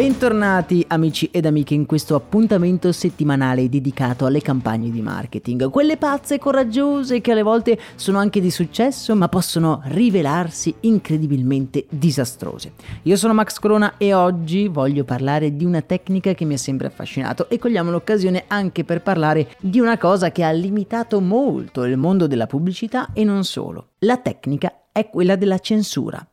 Bentornati amici ed amiche in questo appuntamento settimanale dedicato alle campagne di marketing, quelle pazze e coraggiose che alle volte sono anche di successo ma possono rivelarsi incredibilmente disastrose. Io sono Max Corona e oggi voglio parlare di una tecnica che mi ha sempre affascinato e cogliamo l'occasione anche per parlare di una cosa che ha limitato molto il mondo della pubblicità e non solo. La tecnica è quella della censura.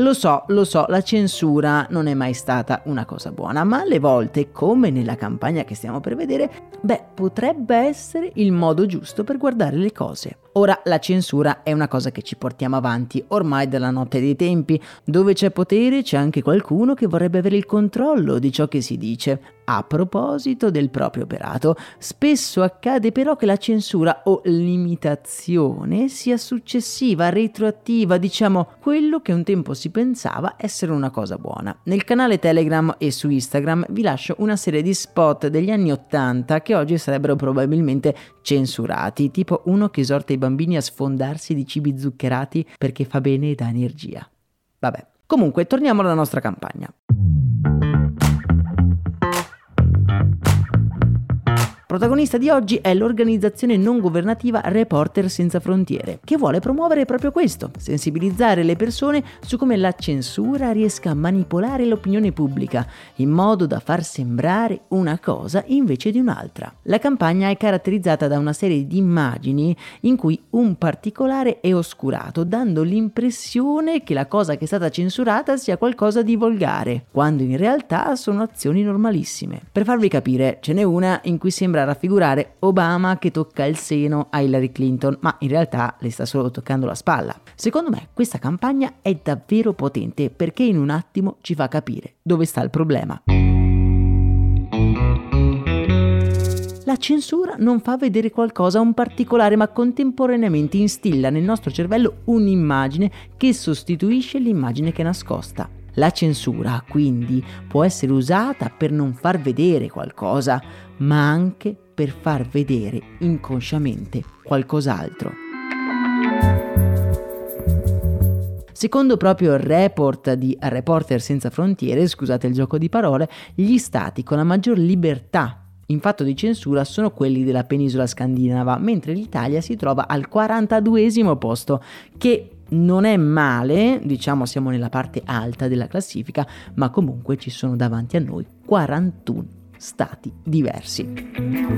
Lo so, lo so, la censura non è mai stata una cosa buona, ma alle volte, come nella campagna che stiamo per vedere, beh, potrebbe essere il modo giusto per guardare le cose. Ora la censura è una cosa che ci portiamo avanti ormai dalla notte dei tempi, dove c'è potere c'è anche qualcuno che vorrebbe avere il controllo di ciò che si dice. A proposito del proprio operato, spesso accade però che la censura o limitazione sia successiva, retroattiva, diciamo quello che un tempo si pensava essere una cosa buona. Nel canale Telegram e su Instagram vi lascio una serie di spot degli anni 80 che oggi sarebbero probabilmente censurati, tipo uno che esorta i bambini a sfondarsi di cibi zuccherati perché fa bene e dà energia. Vabbè, comunque torniamo alla nostra campagna. Protagonista di oggi è l'organizzazione non governativa Reporter Senza Frontiere, che vuole promuovere proprio questo, sensibilizzare le persone su come la censura riesca a manipolare l'opinione pubblica, in modo da far sembrare una cosa invece di un'altra. La campagna è caratterizzata da una serie di immagini in cui un particolare è oscurato, dando l'impressione che la cosa che è stata censurata sia qualcosa di volgare, quando in realtà sono azioni normalissime. Per farvi capire, ce n'è una in cui sembra raffigurare Obama che tocca il seno a Hillary Clinton, ma in realtà le sta solo toccando la spalla. Secondo me questa campagna è davvero potente perché in un attimo ci fa capire dove sta il problema. La censura non fa vedere qualcosa un particolare, ma contemporaneamente instilla nel nostro cervello un'immagine che sostituisce l'immagine che è nascosta. La censura quindi può essere usata per non far vedere qualcosa, ma anche per far vedere inconsciamente qualcos'altro. Secondo proprio il report di Reporter Senza Frontiere, scusate il gioco di parole, gli stati con la maggior libertà in fatto di censura sono quelli della penisola scandinava, mentre l'Italia si trova al 42 posto, che non è male, diciamo siamo nella parte alta della classifica, ma comunque ci sono davanti a noi 41 stati diversi.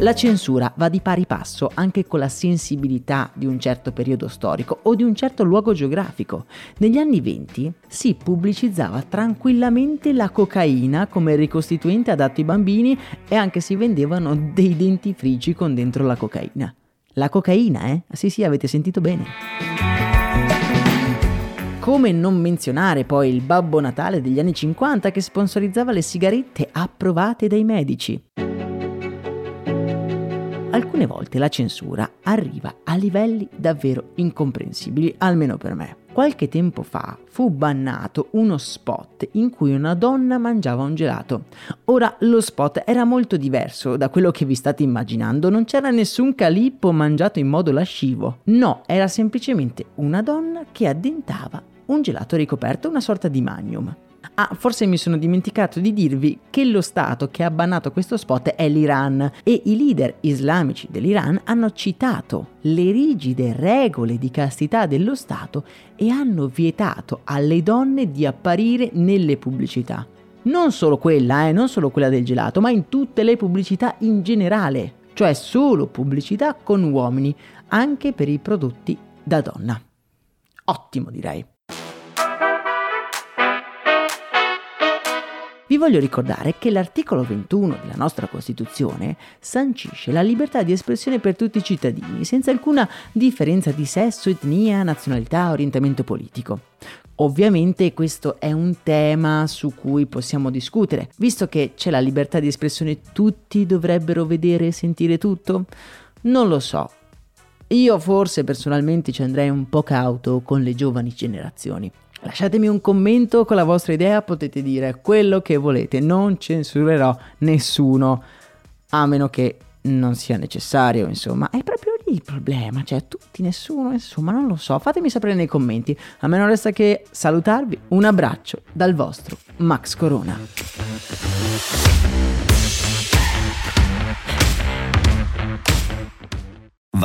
La censura va di pari passo anche con la sensibilità di un certo periodo storico o di un certo luogo geografico. Negli anni 20 si pubblicizzava tranquillamente la cocaina come ricostituente adatto ai bambini e anche si vendevano dei dentifrici con dentro la cocaina. La cocaina, eh? Sì, sì, avete sentito bene. Come non menzionare poi il Babbo Natale degli anni 50 che sponsorizzava le sigarette approvate dai medici. Alcune volte la censura arriva a livelli davvero incomprensibili, almeno per me. Qualche tempo fa fu bannato uno spot in cui una donna mangiava un gelato. Ora lo spot era molto diverso da quello che vi state immaginando, non c'era nessun calippo mangiato in modo lascivo. No, era semplicemente una donna che addentava un gelato ricoperto una sorta di magnum. Ah, forse mi sono dimenticato di dirvi che lo Stato che ha bannato questo spot è l'Iran e i leader islamici dell'Iran hanno citato le rigide regole di castità dello Stato e hanno vietato alle donne di apparire nelle pubblicità. Non solo quella, eh, non solo quella del gelato, ma in tutte le pubblicità in generale, cioè solo pubblicità con uomini, anche per i prodotti da donna. Ottimo direi. Vi voglio ricordare che l'articolo 21 della nostra Costituzione sancisce la libertà di espressione per tutti i cittadini, senza alcuna differenza di sesso, etnia, nazionalità, orientamento politico. Ovviamente questo è un tema su cui possiamo discutere, visto che c'è la libertà di espressione tutti dovrebbero vedere e sentire tutto? Non lo so. Io forse personalmente ci andrei un po' cauto con le giovani generazioni. Lasciatemi un commento con la vostra idea, potete dire quello che volete, non censurerò nessuno, a meno che non sia necessario, insomma, è proprio lì il problema, cioè tutti, nessuno, insomma, non lo so, fatemi sapere nei commenti, a me non resta che salutarvi, un abbraccio dal vostro Max Corona.